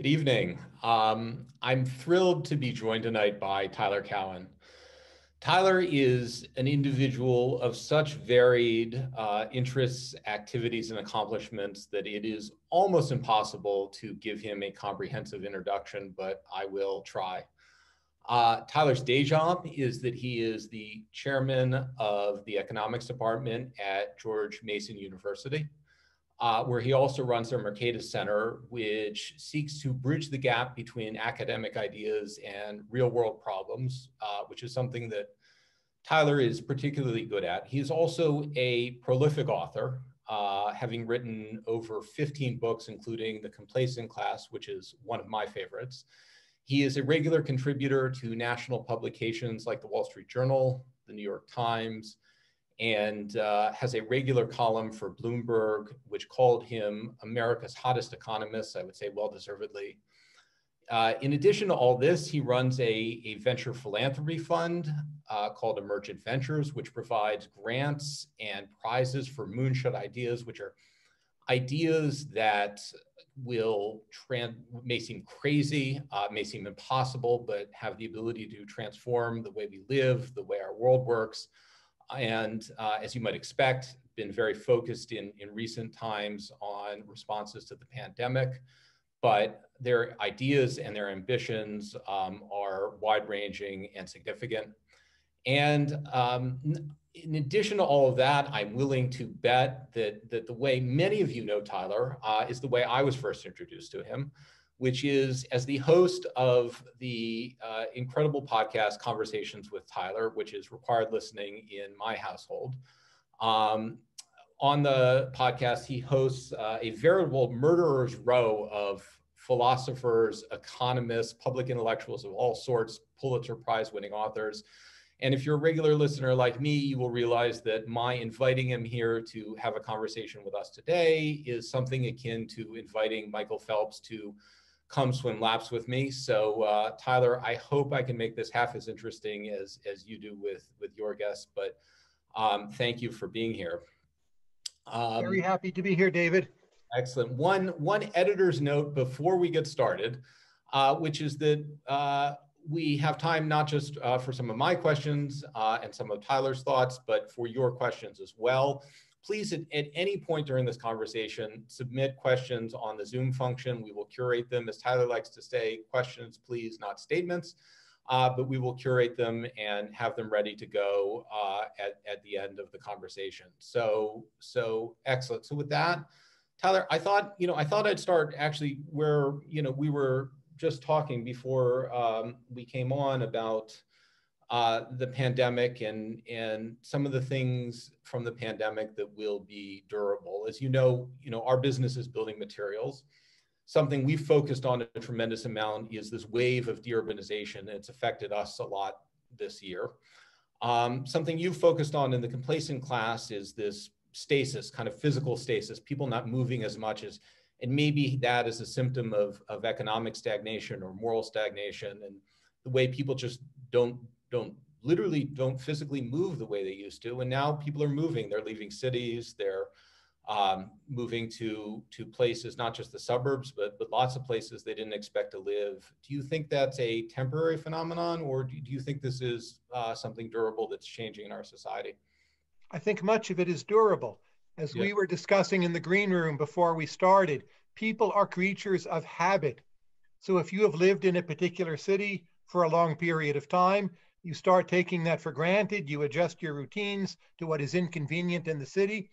Good evening. Um, I'm thrilled to be joined tonight by Tyler Cowen. Tyler is an individual of such varied uh, interests, activities, and accomplishments that it is almost impossible to give him a comprehensive introduction, but I will try. Uh, Tyler's day job is that he is the chairman of the economics department at George Mason University uh, where he also runs their Mercatus Center, which seeks to bridge the gap between academic ideas and real world problems, uh, which is something that Tyler is particularly good at. He is also a prolific author, uh, having written over 15 books, including The Complacent Class, which is one of my favorites. He is a regular contributor to national publications like the Wall Street Journal, the New York Times, and uh, has a regular column for Bloomberg, which called him America's hottest economist, I would say well deservedly. Uh, in addition to all this, he runs a, a venture philanthropy fund uh, called Emergent Ventures, which provides grants and prizes for moonshot ideas, which are ideas that will may seem crazy, uh, may seem impossible, but have the ability to transform the way we live, the way our world works, and uh, as you might expect, been very focused in, in recent times on responses to the pandemic. But their ideas and their ambitions um, are wide ranging and significant. And um, in addition to all of that, I'm willing to bet that, that the way many of you know Tyler uh, is the way I was first introduced to him, which is as the host of the uh, incredible podcast Conversations with Tyler, which is required listening in my household. Um, on the podcast, he hosts uh, a veritable murderer's row of philosophers, economists, public intellectuals of all sorts, Pulitzer Prize winning authors. And if you're a regular listener like me, you will realize that my inviting him here to have a conversation with us today is something akin to inviting Michael Phelps to come swim laps with me. So uh, Tyler, I hope I can make this half as interesting as, as you do with, with your guests, but um, thank you for being here. Um, Very happy to be here, David. Excellent. One, one editor's note before we get started, uh, which is that uh, we have time not just uh, for some of my questions uh, and some of Tyler's thoughts, but for your questions as well please at, at, any point during this conversation, submit questions on the Zoom function. We will curate them. As Tyler likes to say, questions, please, not statements. Uh, but we will curate them and have them ready to go uh, at, at the end of the conversation. So, so excellent. So with that, Tyler, I thought, you know, I thought I'd start actually where, you know, we were just talking before um, we came on about uh, the pandemic and and some of the things from the pandemic that will be durable. As you know, you know our business is building materials. Something we've focused on a tremendous amount is this wave of deurbanization. It's affected us a lot this year. Um, something you've focused on in the complacent class is this stasis, kind of physical stasis, people not moving as much as, and maybe that is a symptom of, of economic stagnation or moral stagnation and the way people just don't don't literally don't physically move the way they used to. And now people are moving. They're leaving cities. They're um, moving to to places, not just the suburbs, but but lots of places they didn't expect to live. Do you think that's a temporary phenomenon, or do, do you think this is uh, something durable that's changing in our society? I think much of it is durable. As yeah. we were discussing in the green room before we started, people are creatures of habit. So if you have lived in a particular city for a long period of time, you start taking that for granted. You adjust your routines to what is inconvenient in the city.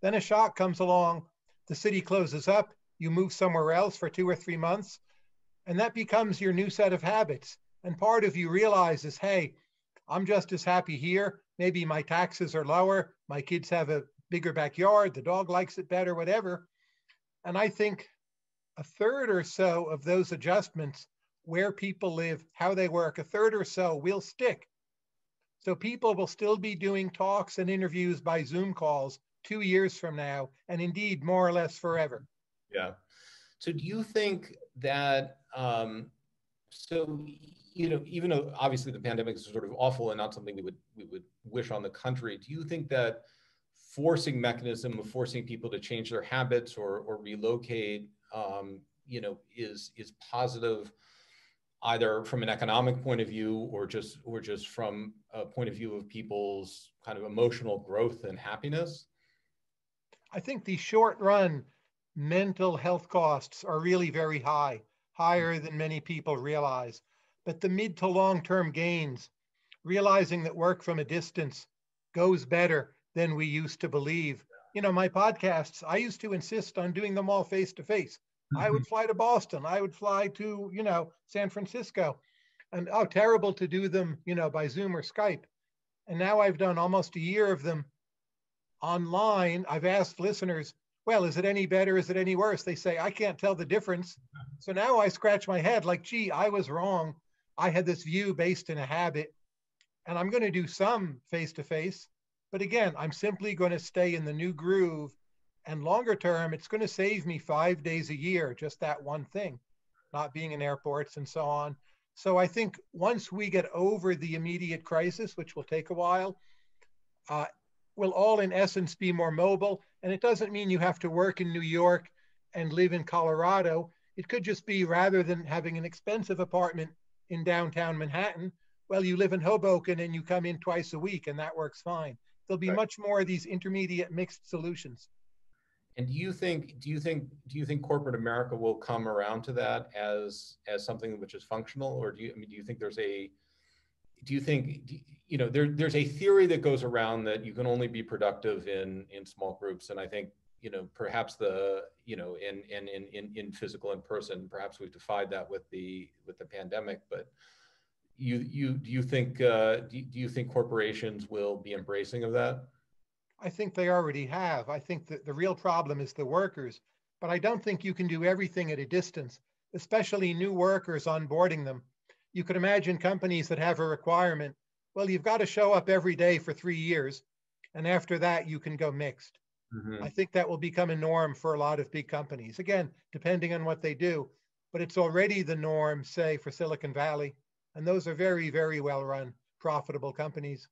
Then a shock comes along. The city closes up. You move somewhere else for two or three months. And that becomes your new set of habits. And part of you realizes, hey, I'm just as happy here. Maybe my taxes are lower. My kids have a bigger backyard. The dog likes it better, whatever. And I think a third or so of those adjustments where people live, how they work, a third or so will stick. So people will still be doing talks and interviews by Zoom calls two years from now, and indeed more or less forever. Yeah. So do you think that, um, so, you know, even though obviously the pandemic is sort of awful and not something we would, we would wish on the country, do you think that forcing mechanism of forcing people to change their habits or, or relocate um, you know, is is positive either from an economic point of view or just or just from a point of view of people's kind of emotional growth and happiness? I think the short run mental health costs are really very high, higher than many people realize. But the mid to long term gains, realizing that work from a distance goes better than we used to believe. You know, my podcasts, I used to insist on doing them all face to face. I would mm-hmm. fly to Boston. I would fly to, you know, San Francisco. And oh, terrible to do them, you know, by Zoom or Skype. And now I've done almost a year of them online. I've asked listeners, well, is it any better? Is it any worse? They say, I can't tell the difference. Mm-hmm. So now I scratch my head like, gee, I was wrong. I had this view based in a habit, and I'm going to do some face to face. But again, I'm simply going to stay in the new groove. And longer term, it's going to save me five days a year, just that one thing, not being in airports and so on. So I think once we get over the immediate crisis, which will take a while, uh, we'll all in essence be more mobile. And it doesn't mean you have to work in New York and live in Colorado. It could just be rather than having an expensive apartment in downtown Manhattan, well, you live in Hoboken and you come in twice a week, and that works fine. There'll be right. much more of these intermediate mixed solutions. And do you think do you think do you think corporate America will come around to that as as something which is functional, or do you I mean do you think there's a do you think you know there there's a theory that goes around that you can only be productive in in small groups, and I think you know perhaps the you know in in in in physical in person perhaps we've defied that with the with the pandemic. But you you do you think uh, do, do you think corporations will be embracing of that i think they already have i think that the real problem is the workers but i don't think you can do everything at a distance especially new workers onboarding them you could imagine companies that have a requirement well you've got to show up every day for three years and after that you can go mixed Mm-hmm. I think that will become a norm for a lot of big companies. Again, depending on what they do, but it's already the norm, say, for Silicon Valley. And those are very, very well run, profitable companies.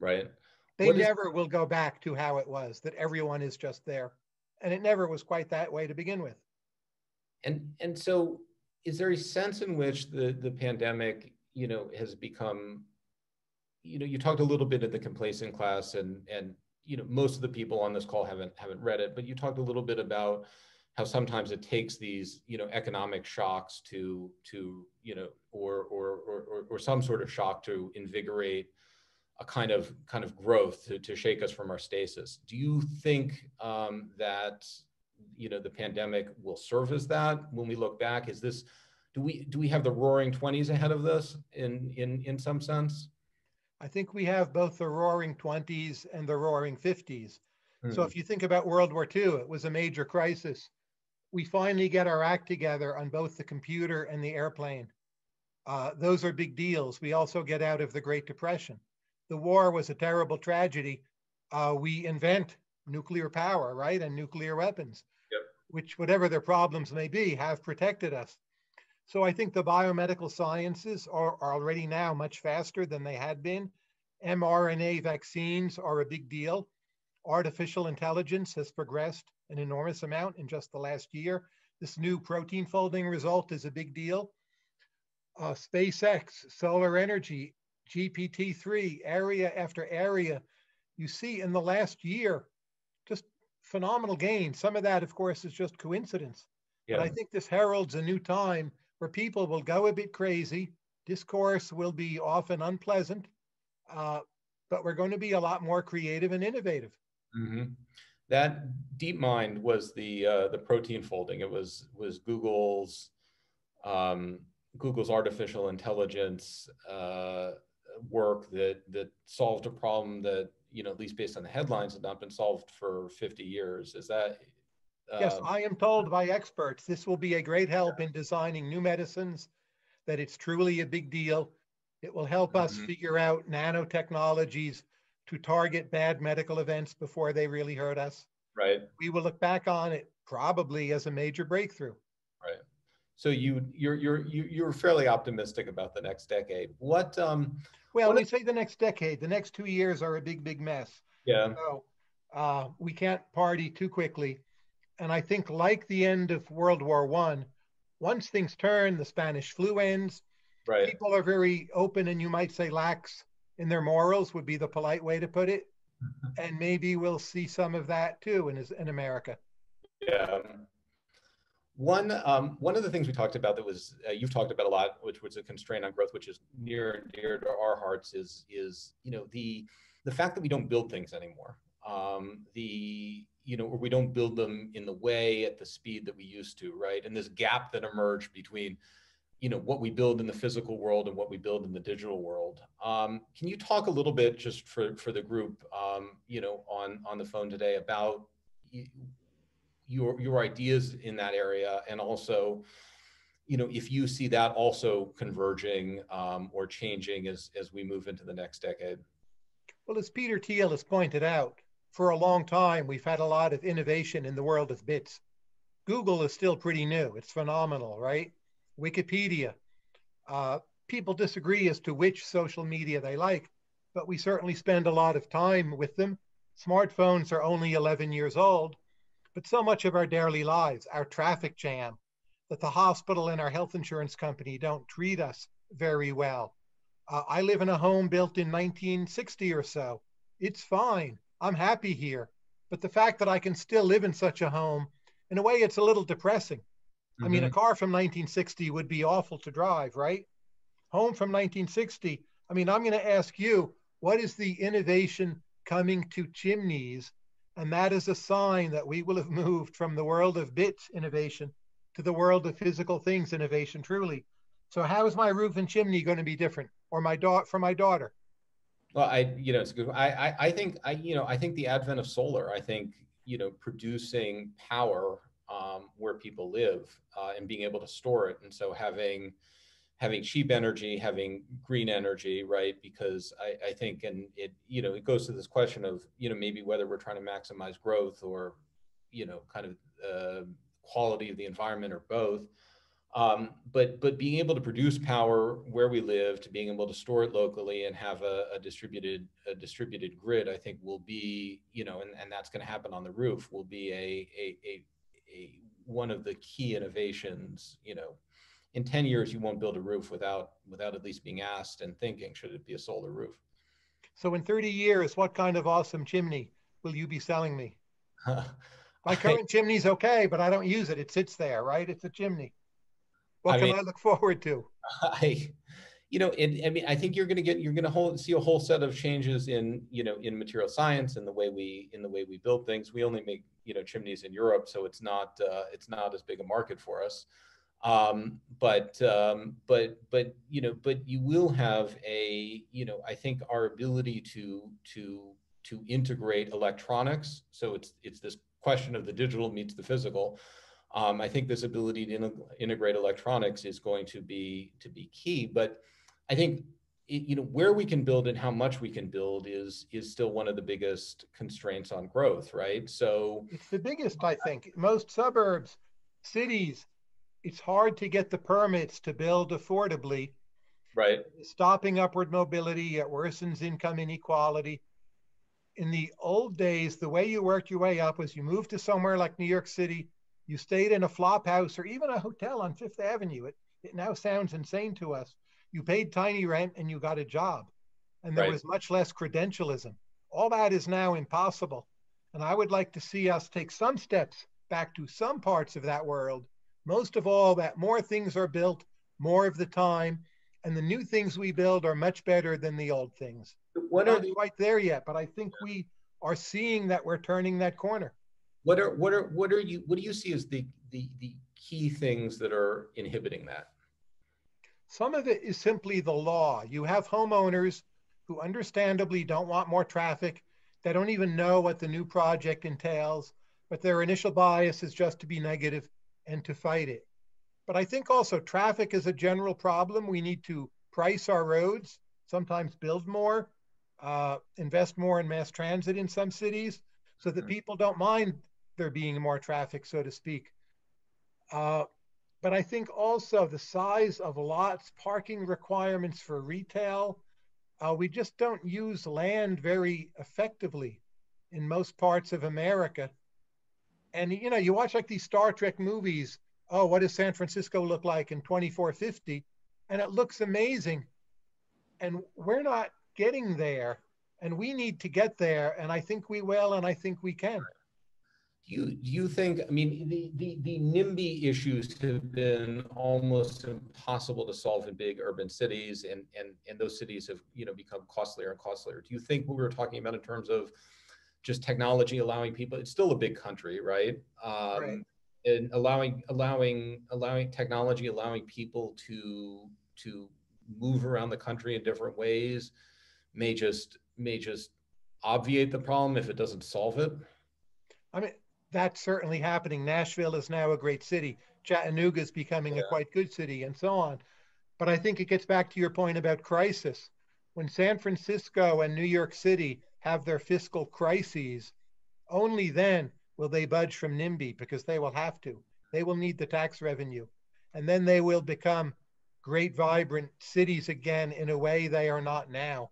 Right. They what never is... will go back to how it was, that everyone is just there. And it never was quite that way to begin with. And and so is there a sense in which the, the pandemic, you know, has become, you know, you talked a little bit in the complacent class and and you know most of the people on this call haven't haven't read it but you talked a little bit about how sometimes it takes these you know economic shocks to to you know or or or, or some sort of shock to invigorate a kind of kind of growth to, to shake us from our stasis do you think um, that you know the pandemic will serve as that when we look back is this do we do we have the roaring 20s ahead of this in in in some sense I think we have both the roaring 20s and the roaring 50s. Mm-hmm. So hmm. if you think about World War II, it was a major crisis. We finally get our act together on both the computer and the airplane. Uh, those are big deals. We also get out of the Great Depression. The war was a terrible tragedy. Uh, we invent nuclear power, right, and nuclear weapons, yep. which, whatever their problems may be, have protected us. So I think the biomedical sciences are, are already now much faster than they had been. mRNA vaccines are a big deal. Artificial intelligence has progressed an enormous amount in just the last year. This new protein folding result is a big deal. Uh, SpaceX, solar energy, GPT-3, area after area. You see in the last year, just phenomenal gains. Some of that, of course, is just coincidence. Yeah. But I think this heralds a new time where people will go a bit crazy. Discourse will be often unpleasant, uh, but we're going to be a lot more creative and innovative. Mm-hmm. That DeepMind was the uh, the protein folding. It was was Google's um, Google's artificial intelligence uh, work that that solved a problem that you know at least based on the headlines had not been solved for 50 years. Is that Yes, um, I am told by experts this will be a great help in designing new medicines, that it's truly a big deal. It will help us mm-hmm. figure out nanotechnologies to target bad medical events before they really hurt us. Right. We will look back on it probably as a major breakthrough. So you you're you're you're fairly optimistic about the next decade. What um well, what we say the next decade. The next two years are a big, big mess. Yeah. So uh, we can't party too quickly And I think, like the end of World War One, once things turn, the Spanish flu ends. Right. People are very open and you might say lax in their morals, would be the polite way to put it. and maybe we'll see some of that too in, in America. Yeah. One um, one of the things we talked about that was uh, you've talked about a lot, which was a constraint on growth, which is near and dear to our hearts, is is you know the the fact that we don't build things anymore. Um, the you know, or we don't build them in the way at the speed that we used to, right? And this gap that emerged between you know what we build in the physical world and what we build in the digital world. Um, can you talk a little bit just for for the group, um, you know, on on the phone today about your your ideas in that area. And also you know if you see that also converging um, or changing as as we move into the next decade. Well as peter thiel has pointed out for a long time we've had a lot of innovation in the world of bits. Google is still pretty new. It's phenomenal right? Wikipedia. Uh, people disagree as to which social media they like but we certainly spend a lot of time with them. Smartphones are only 11 years old but so much of our daily lives, our traffic jam, that the hospital and our health insurance company don't treat us very well. Uh, I live in a home built in 1960 or so. It's fine. I'm happy here. But the fact that I can still live in such a home, in a way, it's a little depressing. Mm-hmm. I mean, a mm-hmm. car from 1960 would be awful to drive, right? Home from 1960. I mean, I'm going to ask you, what is the innovation coming to chimneys and that is a sign that we will have moved from the world of bits innovation to the world of physical things innovation truly. So how is my roof and chimney going to be different or my daughter for my daughter? Well, I, you know, it's good. I, I, I think, I, you know, I think the advent of solar, I think, you know, producing power um, where people live uh, and being able to store it. And so having, having cheap energy, having green energy, right? Because I, I think, and it, you know, it goes to this question of, you know, maybe whether we're trying to maximize growth or, you know, kind of uh, quality of the environment or both. Um, but but being able to produce power where we live, to being able to store it locally and have a, a distributed a distributed grid, I think will be, you know, and, and that's going to happen on the roof, will be a, a, a, a one of the key innovations, you know, in 10 years you won't build a roof without without at least being asked and thinking should it be a solar roof? So in 30 years what kind of awesome chimney will you be selling me? My current I, chimney's okay but i don't use it. It sits there right? It's a chimney. What I can mean, i look forward to? I you know and, i mean i think you're going to get you're going to see a whole set of changes in you know in material science and the way we in the way we build things. We only make you know chimneys in europe so it's not uh, it's not as big a market for us um, but um, but but you know, but you will have a you know, I think our ability to to to integrate electronics. So it's it's this question of the digital meets the physical. Um, I think this ability to in, integrate electronics is going to be to be key. But I think it, you know where we can build and how much we can build is is still one of the biggest constraints on growth, right? So it's the biggest, I think. Most suburbs, cities, it's hard to get the permits to build affordably. Right. Stopping upward mobility, it worsens income inequality. In the old days, the way you worked your way up was you moved to somewhere like New York City, you stayed in a flop house or even a hotel on Fifth Avenue. It, it now sounds insane to us. You paid tiny rent and you got a job. And there right. was much less credentialism. All that is now impossible. And I would like to see us take some steps back to some parts of that world most of all, that more things are built more of the time, and the new things we build are much better than the old things. What are the, quite there yet, but I think we are seeing that we're turning that corner. What are what are what are you what do you see as the the the key things that are inhibiting that? Some of it is simply the law. You have homeowners who understandably don't want more traffic. They don't even know what the new project entails, but their initial bias is just to be negative and to fight it. But I think also traffic is a general problem. We need to price our roads, sometimes build more, uh, invest more in mass transit in some cities so that mm-hmm. people don't mind there being more traffic, so to speak. Uh, but I think also the size of lots, parking requirements for retail, uh, we just don't use land very effectively in most parts of America And you know, you watch like these Star Trek movies. Oh, what does San Francisco look like in 2450? And it looks amazing. And we're not getting there. And we need to get there. And I think we will, and I think we can. Do you, you think, I mean, the, the, the NIMBY issues have been almost impossible to solve in big urban cities and, and, and those cities have, you know, become costlier and costlier. Do you think what we were talking about in terms of just technology allowing people, it's still a big country, right? Um, right. And allowing, allowing, allowing technology, allowing people to, to move around the country in different ways may just, may just obviate the problem if it doesn't solve it? I mean, that's certainly happening. Nashville is now a great city. Chattanooga is becoming yeah. a quite good city, and so on. But I think it gets back to your point about crisis. When San Francisco and New York City have their fiscal crises, only then will they budge from NIMBY because they will have to. They will need the tax revenue. And then they will become great, vibrant cities again in a way they are not now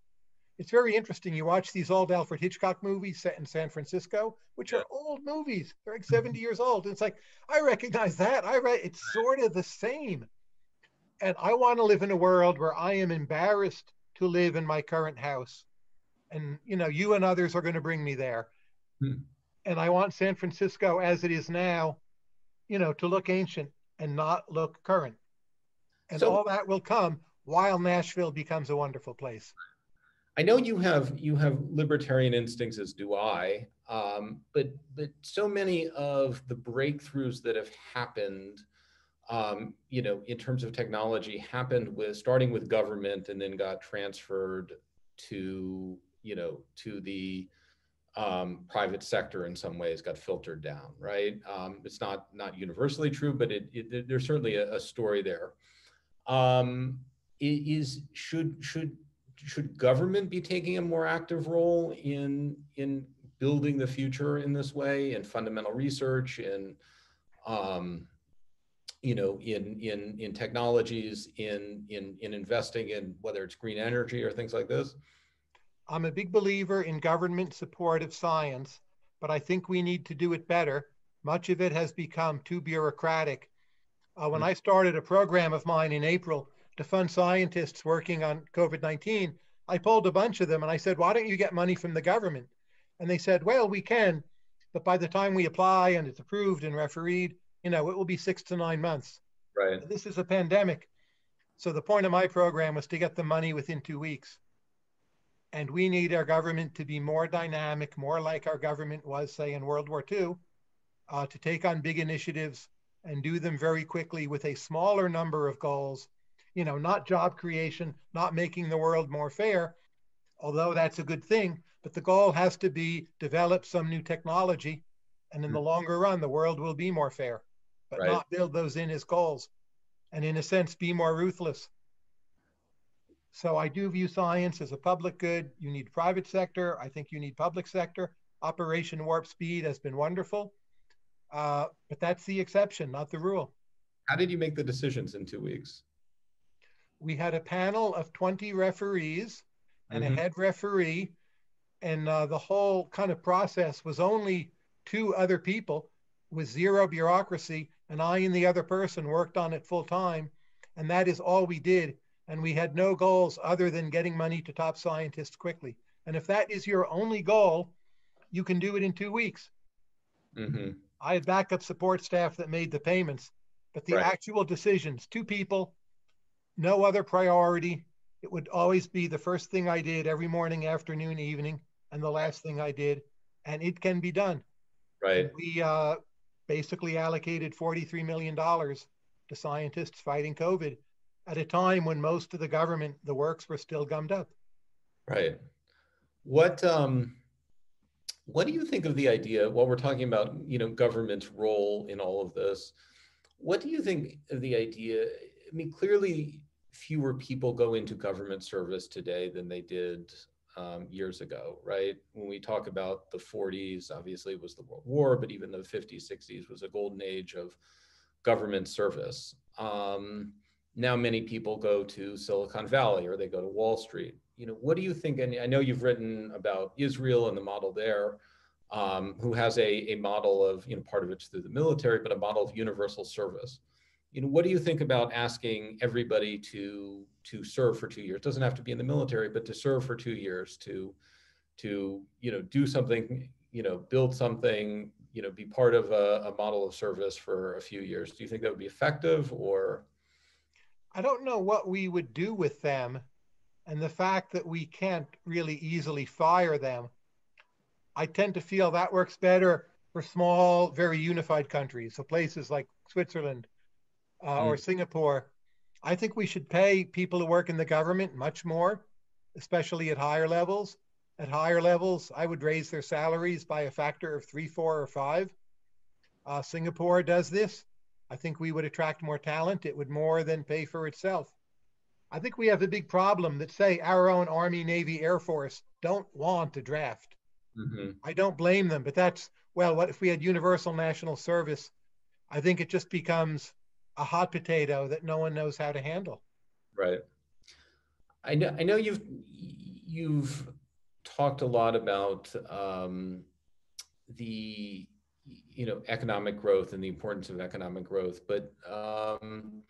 it's very interesting. You watch these old Alfred Hitchcock movies set in San Francisco, which are old movies. They're like mm-hmm. 70 years old. And it's like, I recognize that. I read it's sort of the same. And I want to live in a world where I am embarrassed to live in my current house. And you know, you and others are going to bring me there. Hmm. And I want San Francisco as it is now, you know, to look ancient and not look current. And so, all that will come while Nashville becomes a wonderful place. I know you have you have libertarian instincts, as do I. Um, but but so many of the breakthroughs that have happened, um, you know, in terms of technology, happened with starting with government and then got transferred to you know to the um, private sector in some ways got filtered down, right? Um, it's not not universally true, but it, it there's certainly a, a story there. Um, is should should should government be taking a more active role in in building the future in this way in fundamental research in um, you know in in in technologies in in in investing in whether it's green energy or things like this i'm a big believer in government support of science but i think we need to do it better much of it has become too bureaucratic uh, when mm-hmm. i started a program of mine in april to fund scientists working on COVID 19, I pulled a bunch of them and I said, why don't you get money from the government? And they said, well, we can, but by the time we apply and it's approved and refereed, you know, it will be six to nine months. Right. This is a pandemic. So the point of my program was to get the money within two weeks. And we need our government to be more dynamic, more like our government was, say, in World War II, uh, to take on big initiatives and do them very quickly with a smaller number of goals you know, not job creation, not making the world more fair, although that's a good thing. But the goal has to be develop some new technology, and in the hmm. longer run, the world will be more fair. But right. not build those in as goals, and in a sense, be more ruthless. So I do view science as a public good. You need private sector. I think you need public sector. Operation Warp Speed has been wonderful, uh, but that's the exception, not the rule. How did you make the decisions in two weeks? we had a panel of 20 referees and mm-hmm. a head referee. And uh, the whole kind of process was only two other people with zero bureaucracy. And I and the other person worked on it full time. And that is all we did. And we had no goals other than getting money to top scientists quickly. And if that is your only goal, you can do it in two weeks. Mm-hmm. I had backup support staff that made the payments, but the right. actual decisions, two people, no other priority. It would always be the first thing I did every morning, afternoon, evening, and the last thing I did. And it can be done. Right. We uh, basically allocated $43 million to scientists fighting COVID at a time when most of the government, the works were still gummed up. Right. What um, what do you think of the idea? While we're talking about you know government's role in all of this, what do you think of the idea? I mean, clearly fewer people go into government service today than they did um, years ago, right? When we talk about the 40s, obviously it was the World War, but even the 50s, 60s was a golden age of government service. Um, now many people go to Silicon Valley or they go to Wall Street. You know, what do you think? And I know you've written about Israel and the model there. um, who has a, a model of, you know, part of it's through the military, but a model of universal service. You know, what do you think about asking everybody to to serve for two years? It doesn't have to be in the military, but to serve for two years, to to you know do something, you know, build something, you know, be part of a, a model of service for a few years. Do you think that would be effective or? I don't know what we would do with them. And the fact that we can't really easily fire them, I tend to feel that works better for small, very unified countries. So places like Switzerland uh, mm. or Singapore. I think we should pay people who work in the government much more, especially at higher levels. At higher levels, I would raise their salaries by a factor of three, four, or five. Uh, Singapore does this. I think we would attract more talent. It would more than pay for itself. I think we have a big problem that, say, our own Army, Navy, Air Force don't want to draft. Mm-hmm. I don't blame them, but that's, well, what if we had universal national service? I think it just becomes a hot potato that no one knows how to handle. Right. I know, I know you've, you've talked a lot about um, the you know economic growth and the importance of economic growth but um,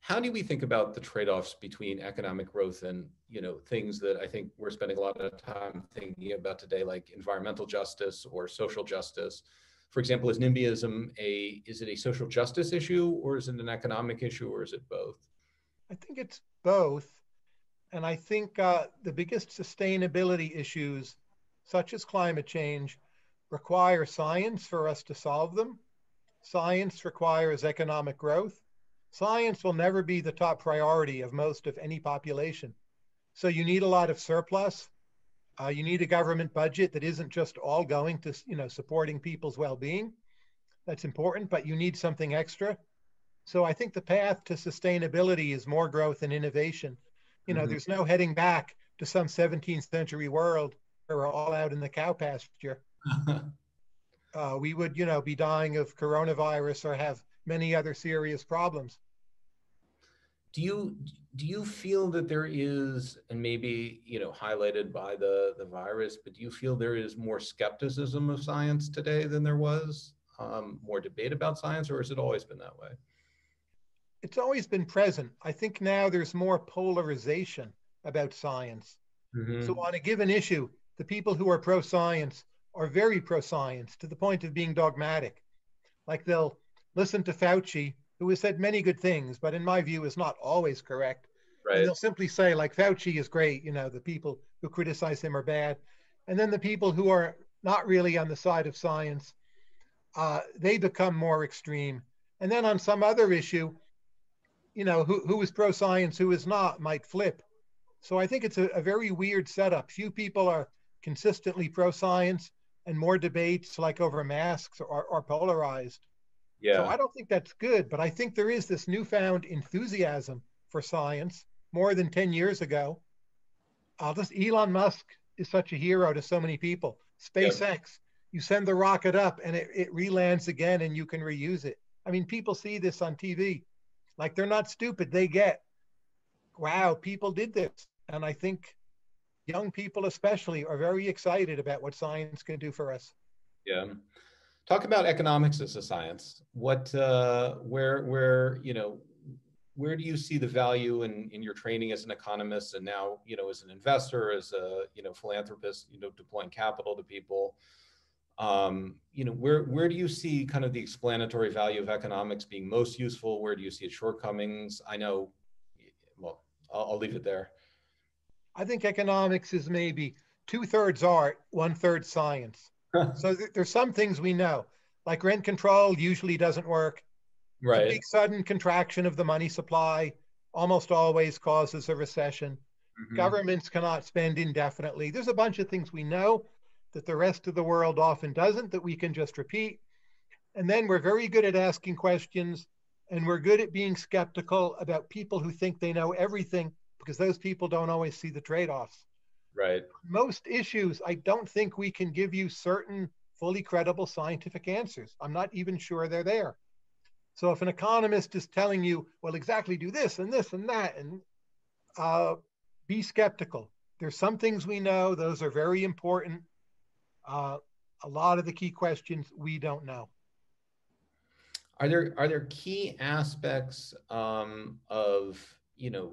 how do we think about the trade-offs between economic growth and you know things that i think we're spending a lot of time thinking about today like environmental justice or social justice? For example is nimbyism a is it a social justice issue or is it an economic issue or is it both? I think it's both and i think uh, the biggest sustainability issues such as climate change require science for us to solve them. Science requires economic growth. Science will never be the top priority of most of any population. So you need a lot of surplus. Uh, you need a government budget that isn't just all going to, you know, supporting people's well-being. That's important, but you need something extra. So I think the path to sustainability is more growth and innovation. You know, mm-hmm. there's no heading back to some 17th century world where we're all out in the cow pasture. uh, we would, you know, be dying of coronavirus or have many other serious problems. Do you do you feel that there is, and maybe you know, highlighted by the the virus, but do you feel there is more skepticism of science today than there was? Um, more debate about science, or has it always been that way? It's always been present. I think now there's more polarization about science. Mm-hmm. So on a given issue, the people who are pro science are very pro science to the point of being dogmatic. Like they'll listen to Fauci, who has said many good things, but in my view is not always correct. Right. And they'll simply say, like, Fauci is great, you know, the people who criticize him are bad. And then the people who are not really on the side of science, uh, they become more extreme. And then on some other issue, you know, who, who is pro science, who is not, might flip. So I think it's a, a very weird setup. Few people are consistently pro science, and more debates like over masks are, are polarized. Yeah. So I don't think that's good, but I think there is this newfound enthusiasm for science more than 10 years ago. Uh, this Elon Musk is such a hero to so many people. SpaceX, yeah. you send the rocket up and it, it relands again and you can reuse it. I mean, people see this on TV. Like they're not stupid. They get, wow, people did this. And I think young people especially are very excited about what science can do for us. Yeah. Talk about economics as a science. What, uh, where, where, you know, where do you see the value in, in your training as an economist and now, you know, as an investor, as a, you know, philanthropist, you know, deploying capital to people? Um, you know, where, where do you see kind of the explanatory value of economics being most useful? Where do you see its shortcomings? I know, well, I'll, I'll leave it there. I think economics is maybe two thirds art, one third science. so th- there's some things we know, like rent control usually doesn't work. Right. A big sudden contraction of the money supply almost always causes a recession. Mm-hmm. Governments cannot spend indefinitely. There's a bunch of things we know that the rest of the world often doesn't that we can just repeat. And then we're very good at asking questions and we're good at being skeptical about people who think they know everything because those people don't always see the trade-offs. Right. Most issues, I don't think we can give you certain fully credible scientific answers. I'm not even sure they're there. So if an economist is telling you, well, exactly do this and this and that, and uh, be skeptical. There's some things we know; those are very important. Uh, a lot of the key questions we don't know. Are there are there key aspects um, of you know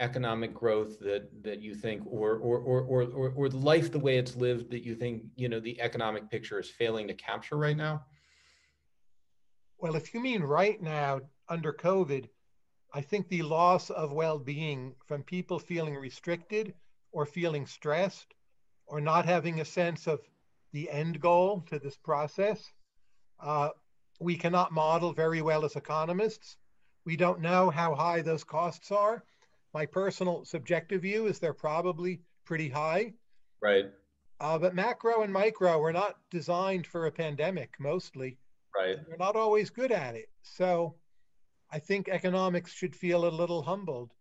economic growth that that you think or or, or or or life the way it's lived that you think you know the economic picture is failing to capture right now? Well, if you mean right now under COVID, I think the loss of well-being from people feeling restricted or feeling stressed or not having a sense of the end goal to this process. Uh, we cannot model very well as economists. We don't know how high those costs are. My personal subjective view is they're probably pretty high. Right. Uh, but macro and micro were not designed for a pandemic mostly. Right. They're not always good at it. So I think economics should feel a little humbled.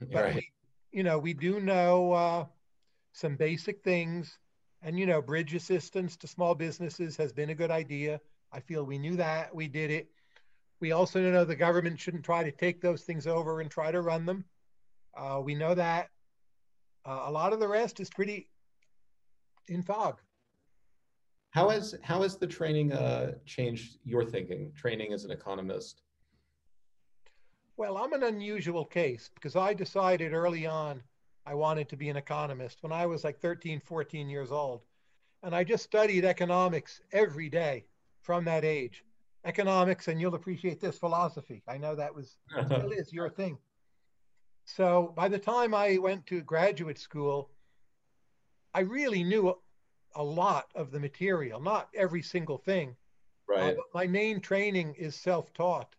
But right. we, you know, we do know uh, some basic things, and you know, bridge assistance to small businesses has been a good idea. I feel we knew that, we did it. We also know the government shouldn't try to take those things over and try to run them. Uh, we know that. Uh, a lot of the rest is pretty in fog. How has how has the training uh, changed your thinking? Training as an economist. Well, I'm an unusual case because I decided early on I wanted to be an economist when I was like 13, 14 years old. And I just studied economics every day from that age. Economics, and you'll appreciate this philosophy. I know that was still is your thing. So by the time I went to graduate school, I really knew a lot of the material, not every single thing. Right. Uh, my main training is self taught.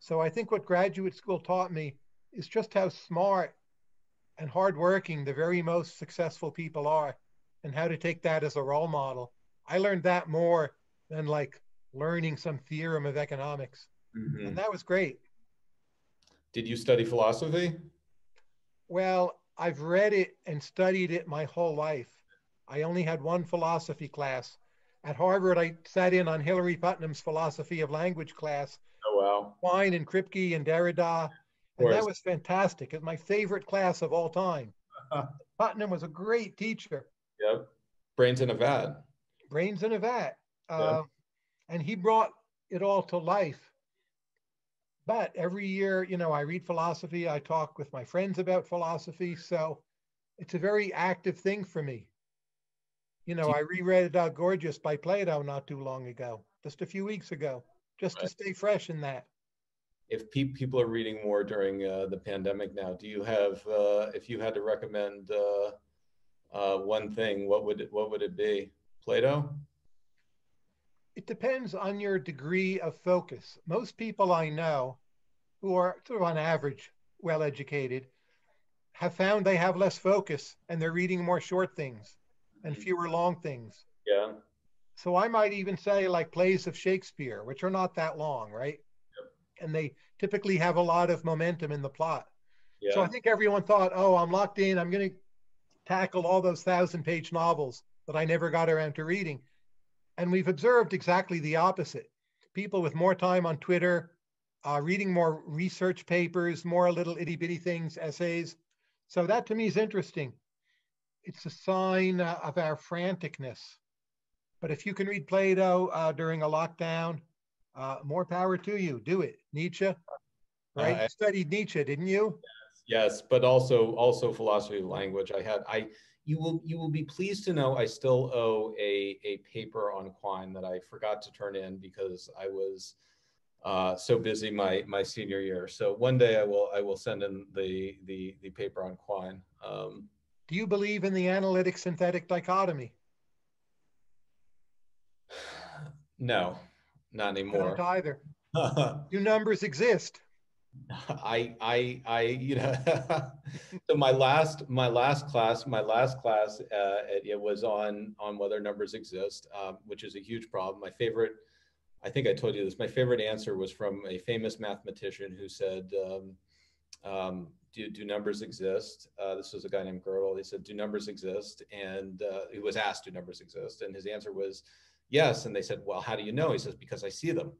So I think what graduate school taught me is just how smart and hardworking the very most successful people are and how to take that as a role model. I learned that more than like learning some theorem of economics. Mhm. And that was great. Did you study philosophy? Well, I've read it and studied it my whole life. I only had one philosophy class. At Harvard, I sat in on Hilary Putnam's philosophy of language class, Oh wow. Quine and Kripke and Derrida. And that was fantastic. It's my favorite class of all time. Putnam was a great teacher, Yep. Brains in a vat. brains in a vat. Uh, and he brought it all to life. But every year, you know, I read philosophy, I talk with my friends about philosophy. So it's a very active thing for me. You know, I reread uh, Gorgias by Plato not too long ago, just a few weeks ago, just to stay fresh in that. If pe- people are reading more during uh, the pandemic now, do you have, uh, if you had to recommend uh, uh, one thing, what would it, what would it be? Plato? It depends on your degree of focus. Most people I know who are sort of on average well educated have found they have less focus and they're reading more short things and mm-hmm. fewer long things. Yeah. So I might even say like plays of Shakespeare, which are not that long, right? Yep. And they typically have a lot of momentum in the plot. Yeah. So I think everyone thought, oh, I'm locked in. I'm going to tackle all those thousand page novels that I never got around to reading. And we've observed exactly the opposite. People with more time on Twitter, uh, reading more research papers, more little itty bitty things, essays. So that to me is interesting. It's a sign uh, of our franticness. But if you can read Plato uh, during a lockdown, uh, more power to you. Do it. Nietzsche, right? I- you studied Nietzsche, didn't you? Yes, Yes, but also also philosophy of language. I had I you will you will be pleased to know I still owe a a paper on Quine that I forgot to turn in because I was uh, so busy my my senior year. So one day I will I will send in the the the paper on Quine. Um, Do you believe in the analytic synthetic dichotomy? no, not I anymore. don't either. Do numbers exist? I I I you know so my last my last class my last class uh, it, it was on on whether numbers exist um, which is a huge problem. My favorite I think I told you this my favorite answer was from a famous mathematician who said um, um, do, do numbers exist? Uh, this was a guy named Gödel he said do numbers exist? And uh, he was asked do numbers exist? And his answer was yes. And they said well how do you know? He says because I see them.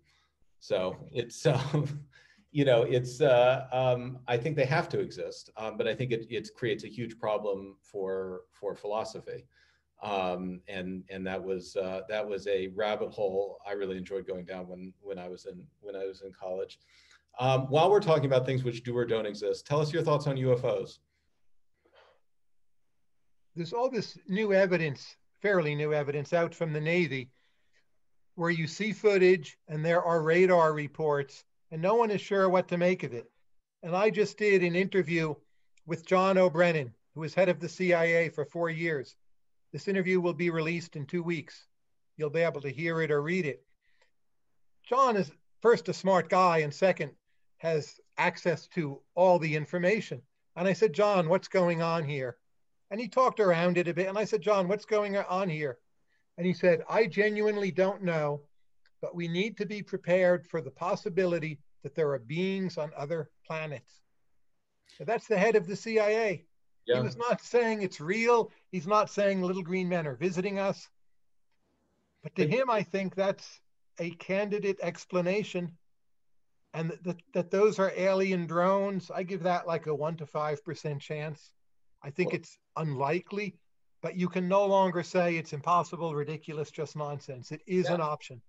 So it's um, you know, it's, uh, um, I think they have to exist, um, but I think it, it creates a huge problem for, for philosophy. um, and and that was uh, that was a rabbit hole I really enjoyed going down when when I was in when I was in college. Um, while we're talking about things which do or don't exist, tell us your thoughts on UFOs. There's all this new evidence, fairly new evidence, out from the Navy, where you see footage and there are radar reports, and no one is sure what to make of it. And I just did an interview with John O. Brennan, who was head of the CIA for four years this interview will be released in two weeks. You'll be able to hear it or read it. John is first a smart guy, and second, has access to all the information. And I said, John, what's going on here? And he talked around it a bit. And I said, John, what's going on here? And he said, I genuinely don't know, but we need to be prepared for the possibility that there are beings on other planets. So that's the head of the CIA. Yeah. He was not saying it's real. He's not saying little green men are visiting us. But to him, I think that's a candidate explanation. And that, that those are alien drones, I give that like a one to 5% chance. I think well, it's unlikely, but you can no longer say it's impossible, ridiculous, just nonsense. It is yeah. an option.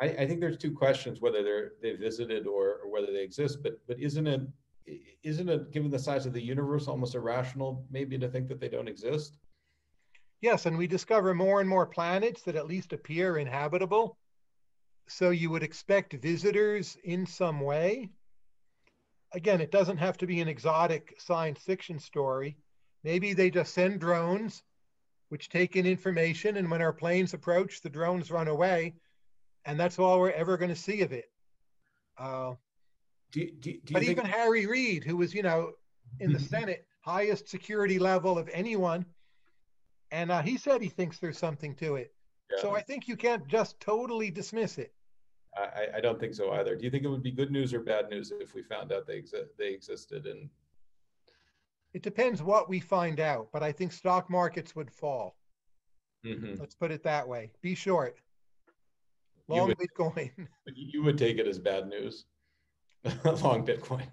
I, I, think there's two questions whether they're they visited or, or whether they exist, but but isn't it isn't it given the size of the universe almost irrational maybe to think that they don't exist? Yes and we discover more and more planets that at least appear inhabitable. So you would expect visitors in some way. Again it doesn't have to be an exotic science fiction story. Maybe they just send drones which take in information and when our planes approach the drones run away and that's all we're ever going to see of it uh, do, do, do but even Harry Reid, who was, you know, in the mm-hmm. Senate, highest security level of anyone, and uh, he said he thinks there's something to it. Yeah. So I think you can't just totally dismiss it. I, I, don't think so either. Do you think it would be good news or bad news if we found out they exi- they existed? And it depends what we find out, but I think stock markets would fall. Mm-hmm. Let's put it that way. Be short. Long would, Bitcoin. You would take it as bad news. long Bitcoin?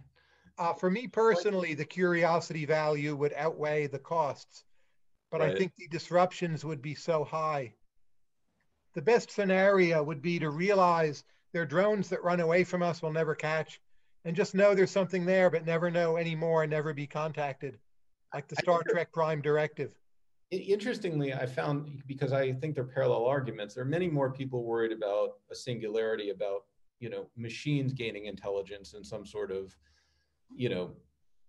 Uh, for me personally, the curiosity value would outweigh the costs, but right. I think the disruptions would be so high. The best scenario would be to realize there are drones that run away from us we'll never catch, and just know there's something there, but never know anymore and never be contacted, like the Star Trek Prime Directive. Interestingly, I found because I think they're parallel arguments. There are many more people worried about a singularity, about you know machines gaining intelligence in some sort of you know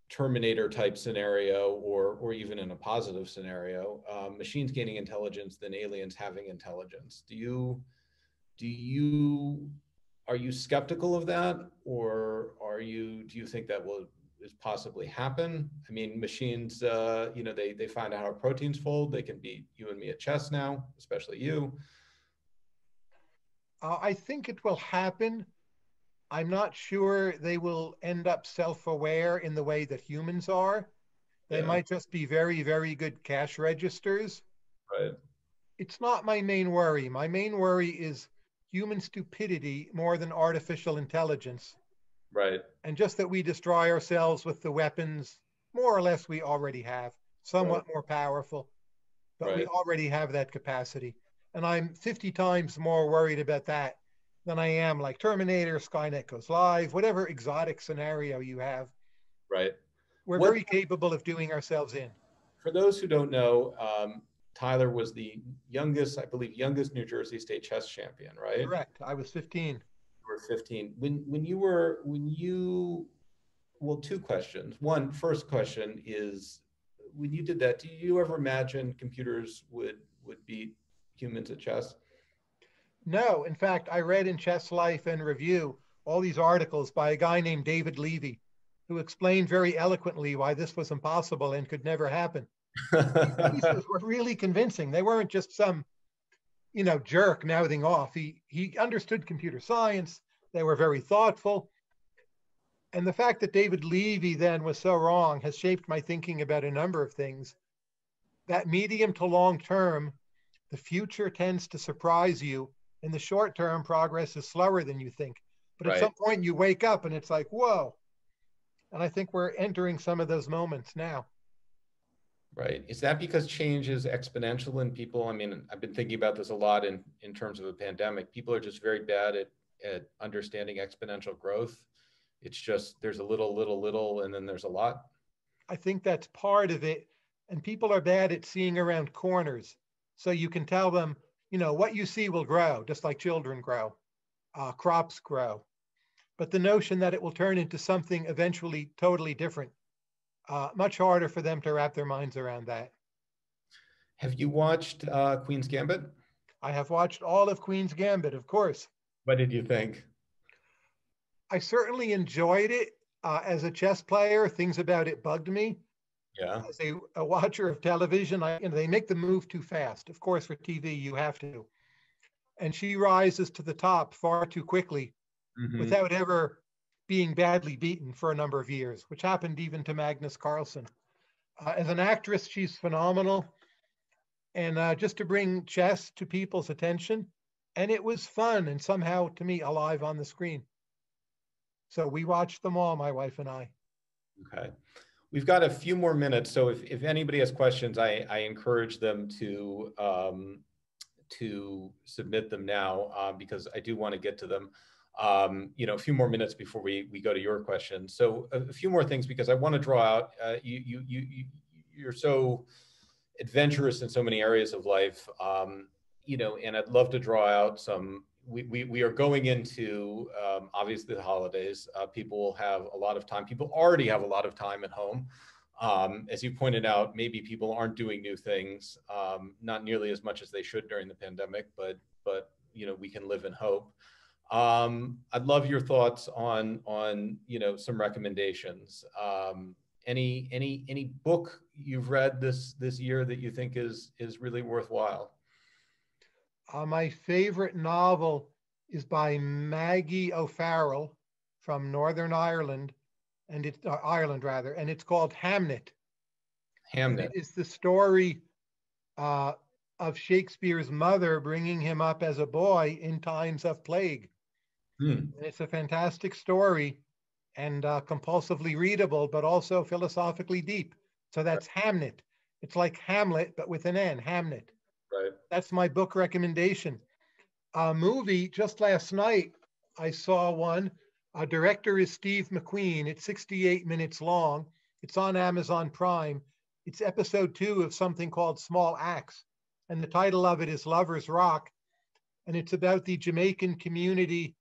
terminator type scenario or or even in a positive scenario um, machines gaining intelligence than aliens having intelligence do you do you are you skeptical of that or are you do you think that will possibly happen i mean machines uh, you know they they find out how proteins fold they can beat you and me at chess now especially you uh, I think it will happen. I'm not sure they will end up self aware in the way that humans are. They yeah. might just be very, very good cash registers. Right. It's not my main worry. My main worry is human stupidity more than artificial intelligence. Right. And just that we destroy ourselves with the weapons, more or less, we already have, somewhat right. more powerful, but right. we already have that capacity. And I'm 50 times more worried about that than I am like Terminator, Skynet goes live, whatever exotic scenario you have. Right. We're what, very capable of doing ourselves in. For those who don't know, um, Tyler was the youngest, I believe, youngest New Jersey state chess champion, right? Correct. I was 15. Were 15. When when you were when you well, two questions. One, first question is when you did that, do you ever imagine computers would would beat humans at chess? No. In fact, I read in Chess Life and Review all these articles by a guy named David Levy, who explained very eloquently why this was impossible and could never happen. These were really convincing. They weren't just some, you know, jerk mouthing off. He he understood computer science. They were very thoughtful. And the fact that David Levy then was so wrong has shaped my thinking about a number of things. That medium to long term the future tends to surprise you. In the short term, progress is slower than you think. But right. at some point, you wake up and it's like, whoa. And I think we're entering some of those moments now. Right. Is that because change is exponential in people? I mean, I've been thinking about this a lot in, in terms of a pandemic. People are just very bad at, at understanding exponential growth. It's just there's a little, little, little, and then there's a lot. I think that's part of it. And people are bad at seeing around corners. So you can tell them, you know, what you see will grow, just like children grow, uh, crops grow. But the notion that it will turn into something eventually totally different uh, much harder for them to wrap their minds around that. Have you watched uh, Queen's Gambit? I have watched all of Queen's Gambit, of course. What did you think? I certainly enjoyed it. Uh, as a chess player, things about it bugged me. Yeah. As a, a watcher of television, I, you know, they make the move too fast. Of course, for TV, you have to. And she rises to the top far too quickly mm-hmm. without ever being badly beaten for a number of years, which happened even to Magnus Carlsen. Uh, as an actress, she's phenomenal. And uh, just to bring chess to people's attention, and it was fun and somehow to me alive on the screen. So we watched them all, my wife and I. Okay. We've got a few more minutes, so if, if anybody has questions, I, I encourage them to um, to submit them now uh, because I do want to get to them um, you know, a few more minutes before we, we go to your question. So a, a few more things because I want to draw out, uh, you, you, you, you're so adventurous in so many areas of life, um, you know, and I'd love to draw out some, we, we, we are going into um, obviously the holidays. Uh, people will have a lot of time. People already have a lot of time at home. Um, as you pointed out, maybe people aren't doing new things, um, not nearly as much as they should during the pandemic, but, but, you know, we can live in hope. Um, I'd love your thoughts on on you know some recommendations. Um, any any any book you've read this this year that you think is is really worthwhile? Uh, my favorite novel is by Maggie O'Farrell from Northern Ireland, and it's uh, Ireland rather, and it's called Hamnet. Hamnet is the story uh, of Shakespeare's mother bringing him up as a boy in times of plague. Mm. It's a fantastic story and uh, compulsively readable, but also philosophically deep. So that's right. Hamnet. It's like Hamlet, but with an N, Hamnet. Right. That's my book recommendation. A movie, just last night, I saw one. A director is Steve McQueen. It's 68 minutes long. It's on Amazon Prime. It's episode two of something called Small Axe. And the title of it is Lover's Rock. And it's about the Jamaican community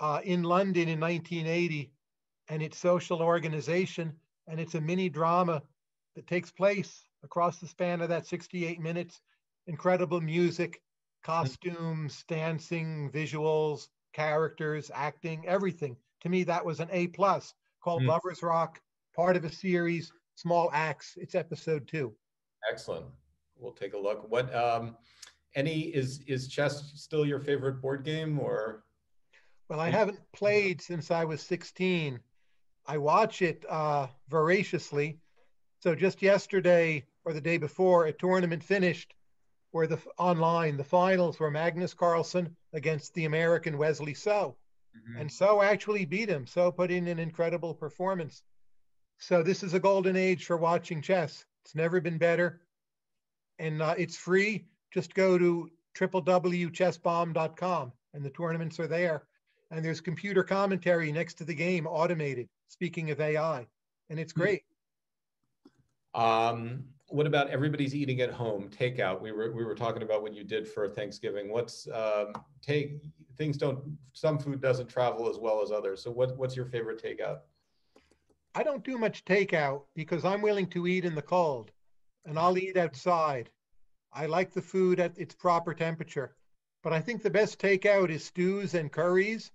uh, in London in 1980 and its social organization. And it's a mini drama that takes place across the span of that 68 minutes. Incredible music, costumes, dancing, visuals, characters, acting, everything. To me, that was an A plus called mm. Lovers Rock, part of a series, Small Axe. It's episode two. Excellent. We'll take a look. What um any is is chess still your favorite board game or well, I haven't played since I was 16. I watch it uh, voraciously. So just yesterday or the day before, a tournament finished where the online the finals were Magnus Carlsen against the American Wesley So, mm-hmm. and So actually beat him. So put in an incredible performance. So this is a golden age for watching chess. It's never been better, and uh, it's free. Just go to www.chessbomb.com, and the tournaments are there and there's computer commentary next to the game, automated. Speaking of AI, and it's hmm. great. Um, what about everybody's eating at home, takeout? We were we were talking about what you did for Thanksgiving. What's um, take things don't some food doesn't travel as well as others. So what what's your favorite takeout? I don't do much takeout because I'm willing to eat in the cold, and I'll eat outside. I like the food at its proper temperature. But I think the best takeout is stews and curries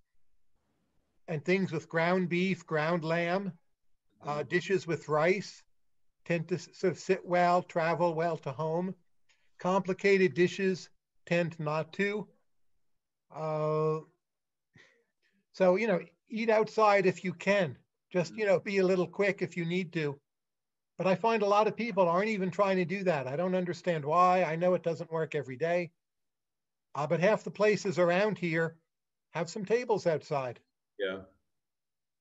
and things with ground beef, ground lamb, uh, mm-hmm. dishes with rice tend to sort of sit well, travel well to home. Complicated dishes tend not to. Uh, so, you know, eat outside if you can. Just, you know, be a little quick if you need to. But I find a lot of people aren't even trying to do that. I don't understand why. I know it doesn't work every day. Uh, but half the places around here have some tables outside. Yeah.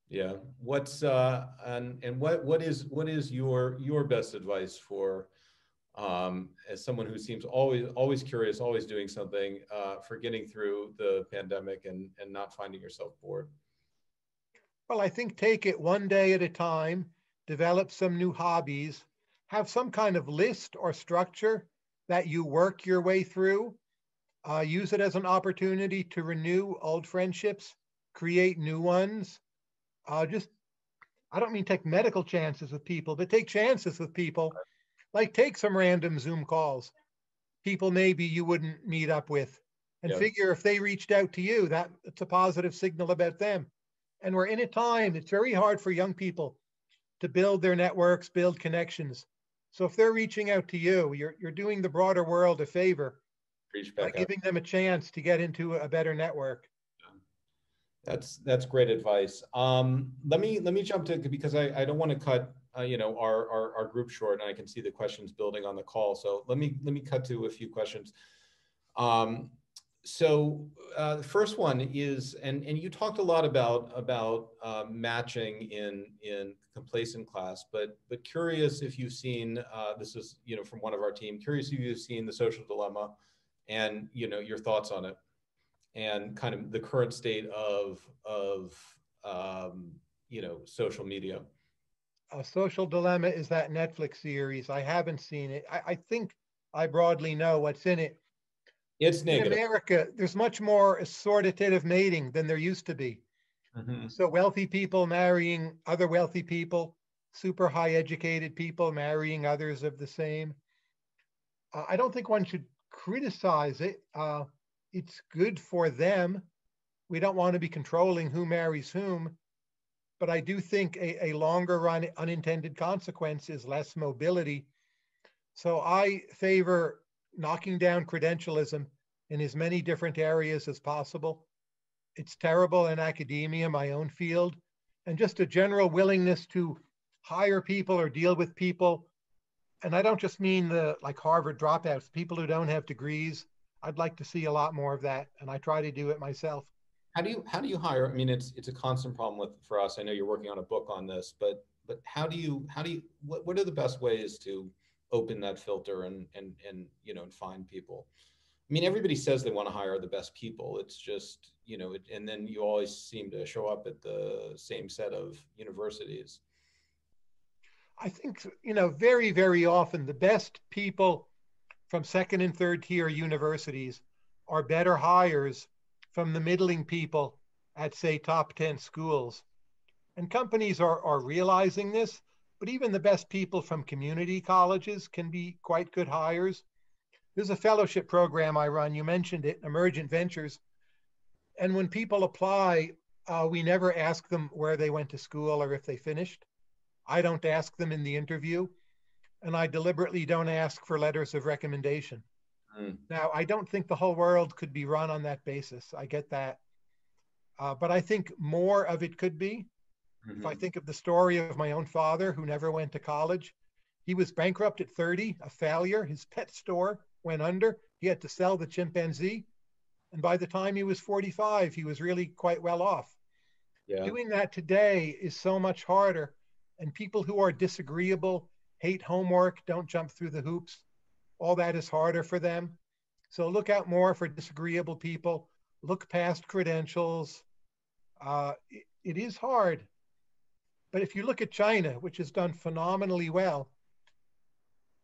Yeah. What's uh and and what what is what is your your best advice for um, as someone who seems always always curious, always doing something uh, for getting through the pandemic and and not finding yourself bored? Well, I think take it one day at a time, develop some new hobbies, have some kind of list or structure that you work your way through. Uh, use it as an opportunity to renew old friendships, create new ones. Uh, just, I don't mean take medical chances with people, but take chances with people like take some random Zoom calls, people maybe you wouldn't meet up with, and yeah. figure if they reached out to you, that it's a positive signal about them. And we're in a time, it's very hard for young people to build their networks, build connections. So if they're reaching out to you, you're, you're doing the broader world a favor by giving them a chance to get into a better network. That's that's great advice. Um, let me let me jump to because I, I don't want to cut uh, you know our, our, our group short, and I can see the questions building on the call. So let me let me cut to a few questions. Um, so uh, the first one is, and and you talked a lot about about uh, matching in in complacent class, but but curious if you've seen uh, this is you know from one of our team. Curious if you've seen the social dilemma, and you know your thoughts on it, and kind of the current state of of um, you know social media a social dilemma is that Netflix series. I haven't seen it. I, I, think I broadly know what's in it. It's negative. In America, there's much more assortative mating than there used to be. Mm-hmm. So wealthy people marrying other wealthy people, super high educated people marrying others of the same. Uh, I don't think one should criticize it. Uh, it's good for them. We don't want to be controlling who marries whom but I do think a, a longer run unintended consequence is less mobility. So I favor knocking down credentialism in as many different areas as possible. It's terrible in academia, my own field, and just a general willingness to hire people or deal with people. And I don't just mean the like Harvard dropouts, people who don't have degrees. I'd like to see a lot more of that, and I try to do it myself. How do you how do you hire? I mean, it's it's a constant problem with for us. I know you're working on a book on this, but but how do you how do you what, what are the best ways to open that filter and and and you know and find people? I mean, everybody says they want to hire the best people. It's just you know, it, and then you always seem to show up at the same set of universities. I think you know very very often the best people from second and third tier universities are better hires from the middling people at, say, top 10 schools. And companies are, are realizing this, but even the best people from community colleges can be quite good hires. There's a fellowship program I run, you mentioned it, Emergent Ventures. And when people apply, uh, we never ask them where they went to school or if they finished. I don't ask them in the interview, and I deliberately don't ask for letters of recommendation. Mm. Now, I don't think the whole world could be run on that basis. I get that. Uh, but I think more of it could be. Mm-hmm. If I mm-hmm. think of the story of my own father who never went to college, he was bankrupt at 30, a failure. His pet store went under. He had to sell the chimpanzee. And by the time he was 45, he was really quite well off. Yeah. Doing that today is so much harder. And people who are disagreeable, hate homework, don't jump through the hoops, all that is harder for them. So look out more for disagreeable people. Look past credentials. Uh, it, it is hard. But if you look at China, which has done phenomenally well,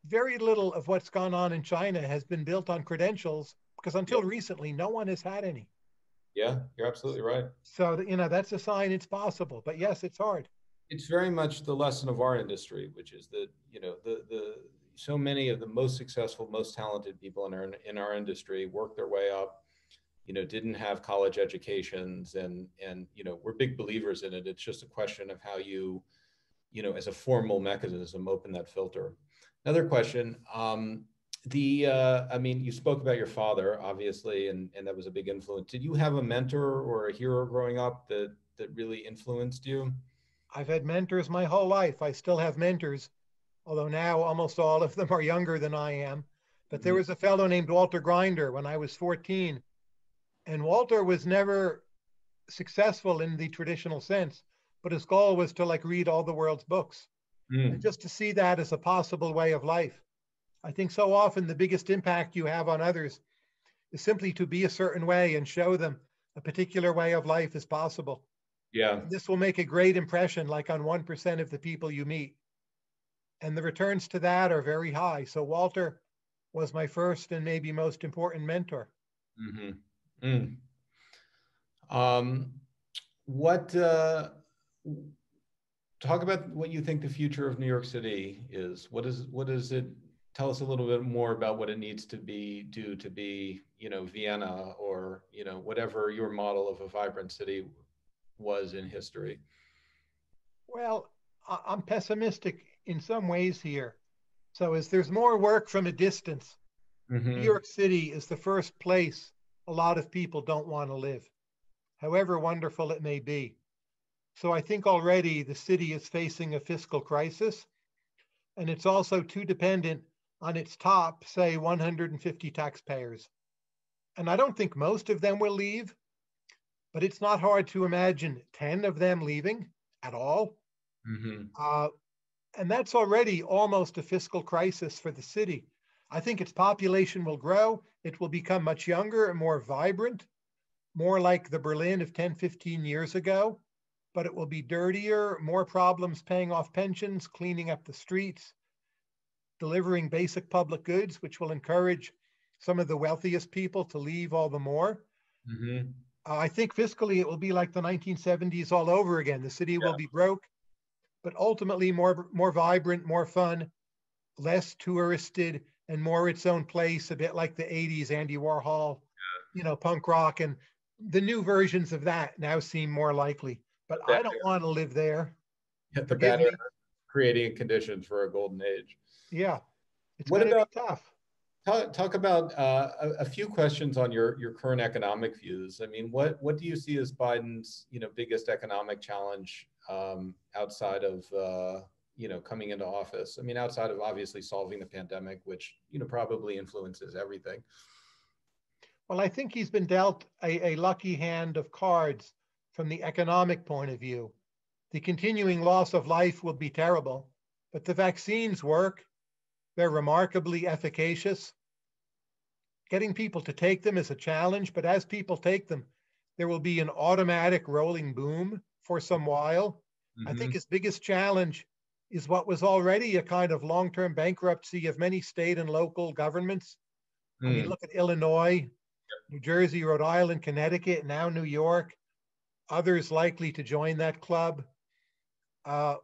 very little of what's gone on in China has been built on credentials because until recently, no one has had any. Yeah, you're absolutely right. So, you know, that's a sign it's possible. But yes, it's hard. It's very much the lesson of our industry, which is that, you know, the, the, so many of the most successful, most talented people in our in our industry work their way up. You know, didn't have college educations, and and you know, we're big believers in it. It's just a question of how you, you know, as a formal mechanism, open that filter. Another question. Um, the uh, I mean, you spoke about your father, obviously, and and that was a big influence. Did you have a mentor or a hero growing up that that really influenced you? I've had mentors my whole life. I still have mentors although now almost all of them are younger than I am. But there mm-hmm. was a fellow named Walter Grinder when I was 14. And Walter was never successful in the traditional sense, but his goal was to like read all the world's books. Mm. And just to see that as a possible way of life. I think so often the biggest impact you have on others is simply to be a certain way and show them a particular way of life is possible. Yeah. This will make a great impression, like on 1% of the people you meet. And the returns to that are very high. So Walter was my first and maybe most important mentor. Mm-hmm. Mm. Um, what, uh, talk about what you think the future of New York City is. What is, what is it tell us a little bit more about what it needs to be do to be you know vienna or you know whatever your model of a vibrant city was in history well i'm pessimistic in some ways here so as there's more work from a distance mm-hmm. new york city is the first place a lot of people don't want to live however wonderful it may be so i think already the city is facing a fiscal crisis and it's also too dependent on its top, say 150 taxpayers. And I don't think most of them will leave, but it's not hard to imagine 10 of them leaving at all. Mm-hmm. Uh, and that's already almost a fiscal crisis for the city. I think its population will grow. It will become much younger and more vibrant, more like the Berlin of 10, 15 years ago, but it will be dirtier, more problems paying off pensions, cleaning up the streets, delivering basic public goods, which will encourage some of the wealthiest people to leave all the more. Mm-hmm. Uh, I think fiscally it will be like the 1970s all over again. The city yeah. will be broke, but ultimately more more vibrant, more fun, less touristed, and more its own place. A bit like the 80s, Andy Warhol, yeah. you know, punk rock, and the new versions of that now seem more likely. But I don't want to live there. Yeah, the better creating conditions for a golden age. Yeah, it's what about tough. Talk, talk about uh, a, a, few questions on your your current economic views. I mean, what what do you see as Biden's you know biggest economic challenge um, outside of uh, you know coming into office? I mean, outside of obviously solving the pandemic, which you know probably influences everything. Well, I think he's been dealt a, a lucky hand of cards from the economic point of view. The continuing loss of life will be terrible, but the vaccines work they're remarkably efficacious. Getting people to take them is a challenge, but as people take them, there will be an automatic rolling boom for some while. Mm-hmm. I think mm-hmm. his biggest challenge is what was already a kind of long term bankruptcy of many state and local governments. Mm. I mean, mm. look at Illinois, New Jersey, Rhode Island, Connecticut, now New York, others likely to join that club. Uh,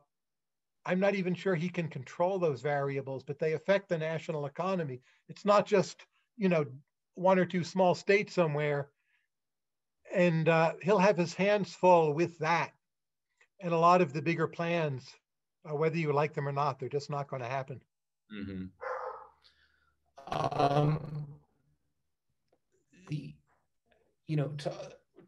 I'm not even sure he can control those variables, but they affect the national economy. It's not just, you know, one or two small states somewhere. And uh, he'll have his hands full with that. And a lot of the bigger plans, uh, whether you like them or not, they're just not going to happen. Mm-hmm. Um, the, you know, t-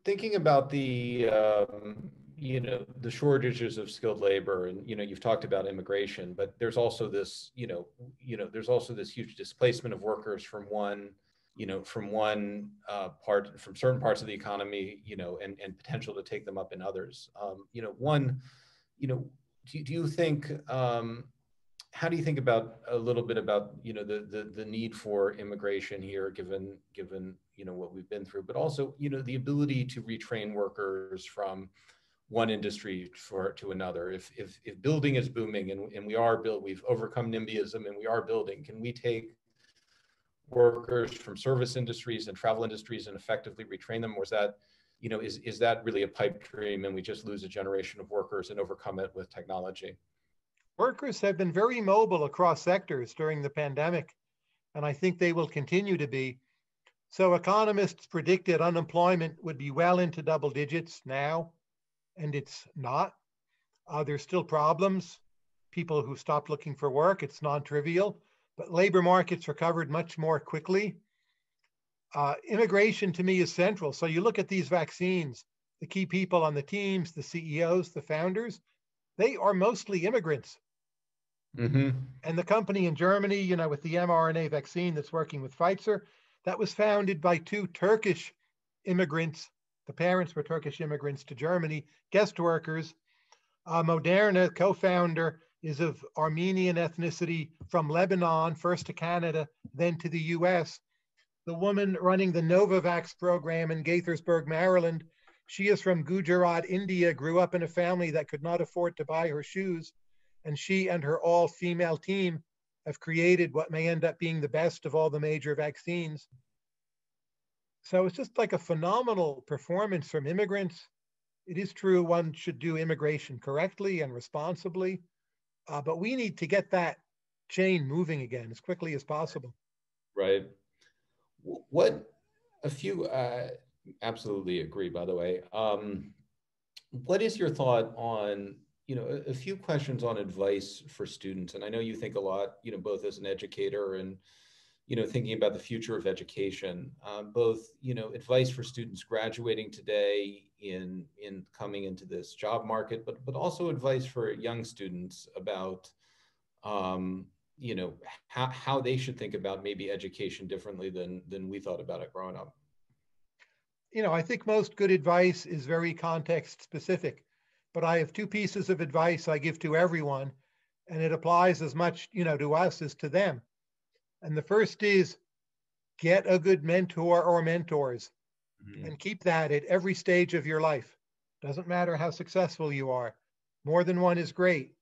thinking about the, um, you know the shortages of skilled labor and you know you've talked about immigration but there's also this you know you know there's also this huge displacement of workers from one you know from one uh, part from certain parts of the economy you know and and potential to take them up in others um, you know one you know do, do you think um, how do you think about a little bit about you know the, the the need for immigration here given given you know what we've been through but also you know the ability to retrain workers from one industry for to another. If if if building is booming and, and we are build, we've overcome NIMBYism and we are building, can we take workers from service industries and travel industries and effectively retrain them? Or is that, you know, is is that really a pipe dream and we just lose a generation of workers and overcome it with technology? Workers have been very mobile across sectors during the pandemic, and I think they will continue to be. So economists predicted unemployment would be well into double digits now and it's not. Uh, there's still problems. People who stopped looking for work, it's non-trivial, but labor markets recovered much more quickly. Uh, immigration to me is central. So you look at these vaccines, the key people on the teams, the CEOs, the founders, they are mostly immigrants. Mm-hmm. And the company in Germany, you know, with the mRNA vaccine that's working with Pfizer, that was founded by two Turkish immigrants the parents were Turkish immigrants to Germany, guest workers. Uh, Moderna co founder is of Armenian ethnicity from Lebanon, first to Canada, then to the US. The woman running the Novavax program in Gaithersburg, Maryland, she is from Gujarat, India, grew up in a family that could not afford to buy her shoes. And she and her all female team have created what may end up being the best of all the major vaccines. So it's just like a phenomenal performance from immigrants. It is true one should do immigration correctly and responsibly, uh, but we need to get that chain moving again as quickly as possible. Right. What a few, uh, absolutely agree, by the way. Um, what is your thought on, you know, a, a, few questions on advice for students? And I know you think a lot, you know, both as an educator and, you know, thinking about the future of education, um, both, you know, advice for students graduating today in in coming into this job market, but but also advice for young students about um, you know how how they should think about maybe education differently than than we thought about it growing up. You know, I think most good advice is very context specific, but I have two pieces of advice I give to everyone, and it applies as much you know to us as to them. And the first is get a good mentor or mentors mm-hmm. and keep that at every stage of your life. Doesn't matter how successful you are. More than one is great,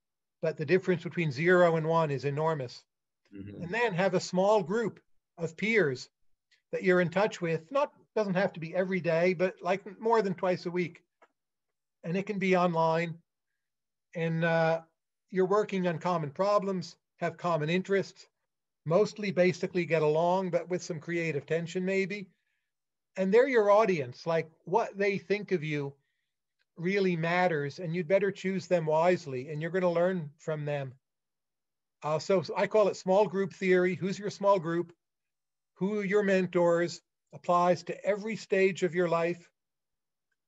but the difference between zero and one is enormous. Mm-hmm. And then have a small group of peers that you're in touch with. Not doesn't have to be every day, but like more than twice a week. And it can be online. And uh, you're working on common problems, have common interests, mostly basically get along, but with some creative tension maybe and they're your audience. Like what they think of you really matters, and you'd better choose them wisely, and you're going to learn from them. Uh, so, I call it small group theory. Who's your small group? Who are your mentors? Applies to every stage of your life,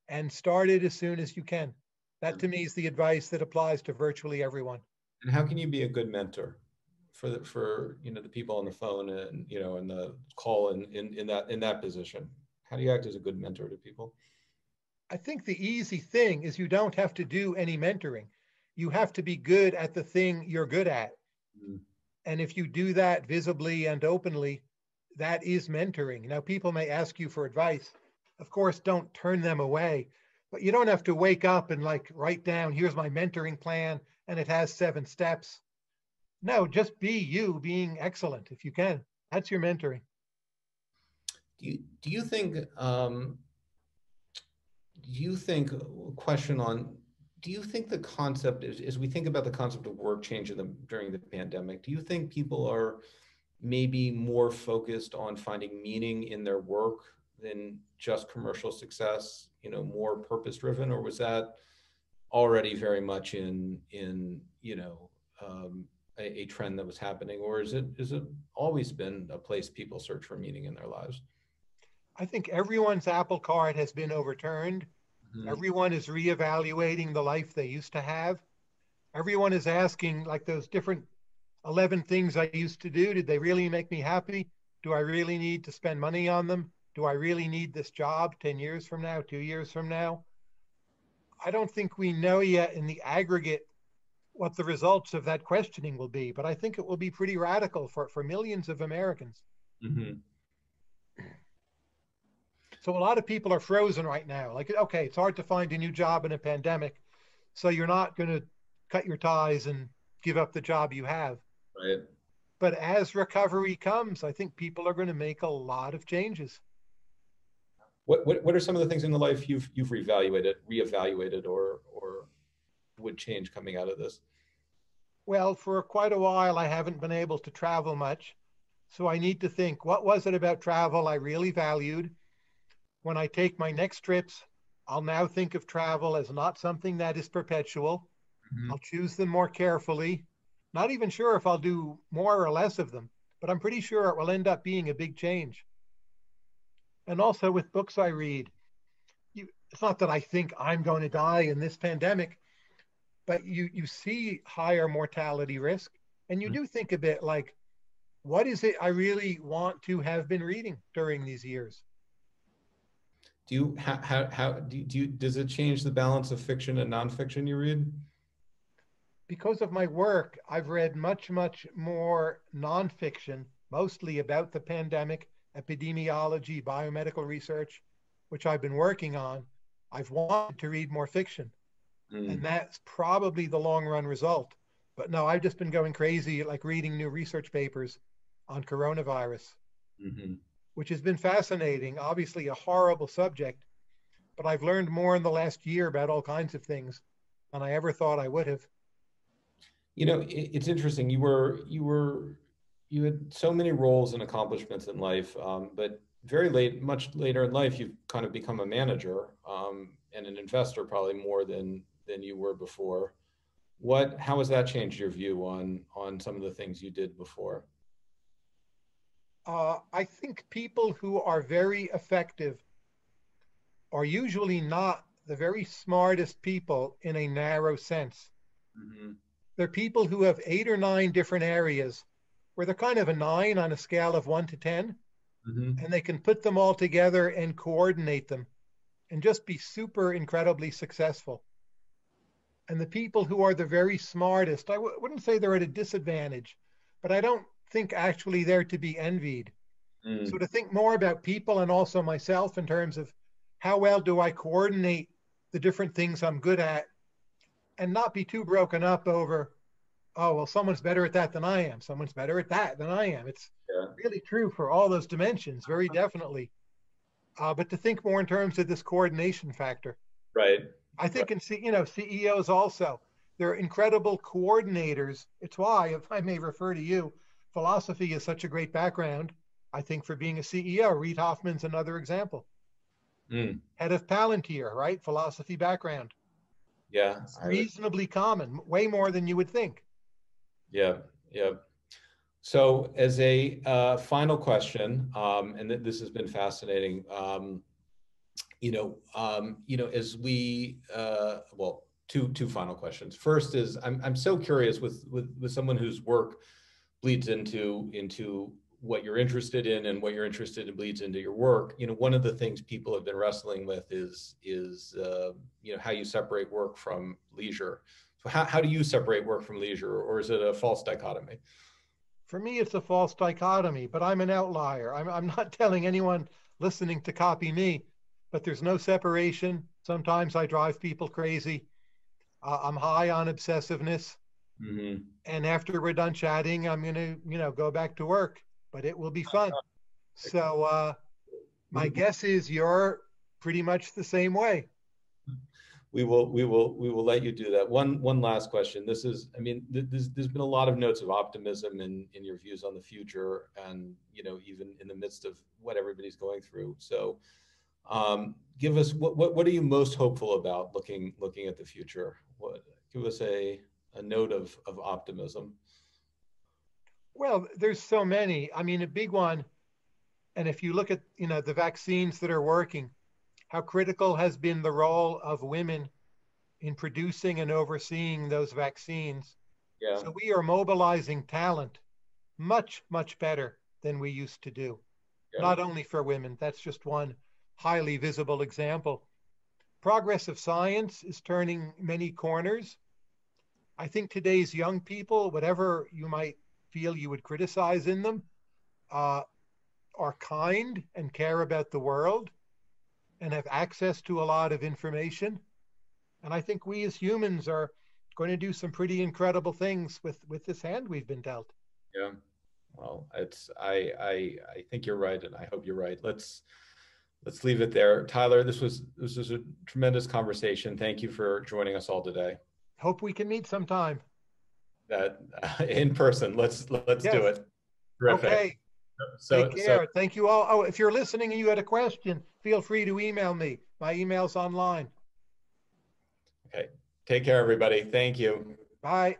and start it as soon as you can. That to me is the advice that applies to virtually everyone. And how can you be a good mentor? For the, for you know the people on the phone and you know in the call in, in in that in that position how do you act as a good mentor to people? I think the easy thing is you don't have to do any mentoring. You have to be good at the thing you're good at. Mm. And if you do that visibly and openly, that is mentoring. Now, people may ask you for advice. Of course, don't turn them away, but you don't have to wake up and like write down, here's my mentoring plan, and it has seven steps. No, just be you being excellent if you can. That's your mentoring. Do you, do you think, um, do you think, question on, do you think the concept, is, as we think about the concept of work changing them during the pandemic, do you think people are maybe more focused on finding meaning in their work than just commercial success, you know, more purpose driven, or was that already very much in, in, you know, um, a, a, trend that was happening, or is it is it always been a place people search for meaning in their lives? I think everyone's apple cart has been overturned. Mm-hmm. Everyone is reevaluating the life they used to have. Everyone is asking, like those different 11 things I used to do, did they really make me happy? Do I really need to spend money on them? Do I really need this job 10 years from now, two years from now? I don't think we know yet in the aggregate what the results of that questioning will be, but I think it will be pretty radical for, for millions of Americans. Mm-hmm. So a lot of people are frozen right now. Like, okay, it's hard to find a new job in a pandemic. So you're not going to cut your ties and give up the job you have. Right. But as recovery comes, I think people are going to make a lot of changes. What, what, what are some of the things in the life you've you've reevaluated, reevaluated, or or would change coming out of this? Well, for quite a while, I haven't been able to travel much, so I need to think: what was it about travel I really valued? when I take my next trips, I'll now think of travel as not something that is perpetual. Mm-hmm. I'll choose them more carefully. Not even sure if I'll do more or less of them, but I'm pretty sure it will end up being a big change. And also with books I read, you, it's not that I think I'm going to die in this pandemic, but you you see higher mortality risk, and you mm-hmm. do think a bit like, what is it I really want to have been reading during these years? do you how how, how do, you, do you does it change the balance of fiction and nonfiction you read because of my work, I've read much, much more nonfiction, mostly about the pandemic, epidemiology, biomedical research, which I've been working on. I've wanted to read more fiction. Mm. And that's probably the long run result. But no, I've just been going crazy, like reading new research papers on coronavirus, mm-hmm. which has been fascinating. Obviously, a horrible subject, but I've learned more in the last year about all kinds of things than I ever thought I would have. You know, it's interesting. You were you were you had so many roles and accomplishments in life, um, but very late, much later in life, you've kind of become a manager um, and an investor, probably more than than you were before. What? How has that changed your view on on some of the things you did before? Uh, I think people who are very effective are usually not the very smartest people in a narrow sense. Mm-hmm. They're people who have eight or nine different areas where they're kind of a nine on a scale of one to 10, mm-hmm. and they can put them all together and coordinate them and just be super incredibly successful. And the people who are the very smartest, I w- wouldn't say they're at a disadvantage, but I don't think actually they're to be envied. Mm. So to think more about people and also myself in terms of how well do I coordinate the different things I'm good at and not be too broken up over, oh, well, someone's better at that than I am. Someone's better at that than I am. It's yeah. really true for all those dimensions, very definitely. Uh, but to think more in terms of this coordination factor. Right. I think in you know CEOs also they're incredible coordinators. It's why, if I may refer to you, philosophy is such a great background. I think for being a CEO, Reid Hoffman's another example. Mm. Head of Palantir, right? Philosophy background. Yeah, it's reasonably common, way more than you would think. Yeah, yeah. So, as a uh, final question, um, and th- this has been fascinating. Um, you know, um, you know, as we uh, well, two two final questions. First is I'm I'm so curious with with with someone whose work bleeds into into what you're interested in and what you're interested in bleeds into your work. You know one of the things people have been wrestling with is is uh, you know how you separate work from leisure. So how, how do you separate work from leisure or is it a false dichotomy? For me it's a false dichotomy but i'm an outlier. I'm, I'm not telling anyone listening to copy me but there's no separation sometimes i drive people crazy uh, i'm high on obsessiveness mm-hmm. and after we're done chatting i'm going to you know go back to work but it will be fun. So uh, my guess is you're pretty much the same way. We will, we will, we will let you do that. One, one last question. This is, I mean, th- there's, there's been a lot of notes of optimism in, in your views on the future, and you know, even in the midst of what everybody's going through. So, um, give us what, what, what are you most hopeful about looking, looking at the future? What, give us a, a note of, of optimism. Well, there's so many. I mean, a big one, and if you look at you know the vaccines that are working, how critical has been the role of women in producing and overseeing those vaccines. Yeah. So we are mobilizing talent much much better than we used to do. Yeah. Not only for women, that's just one highly visible example. Progress of science is turning many corners. I think today's young people, whatever you might feel you would criticize in them uh, are kind and care about the world and have access to a lot of information. And I think we as humans are going to do some pretty incredible things with with this hand we've been dealt. Yeah. Well, it's I I I think you're right, and I hope you're right. Let's let's leave it there. Tyler, this was this was a tremendous conversation. Thank you for joining us all today. Hope we can meet sometime that uh, in person. Let's let's yes. do it. Terrific. Okay. So, Take care. So, Thank you all. Oh, if you're listening and you had a question, feel free to email me. My email's online. Okay. Take care, everybody. Thank you. Bye.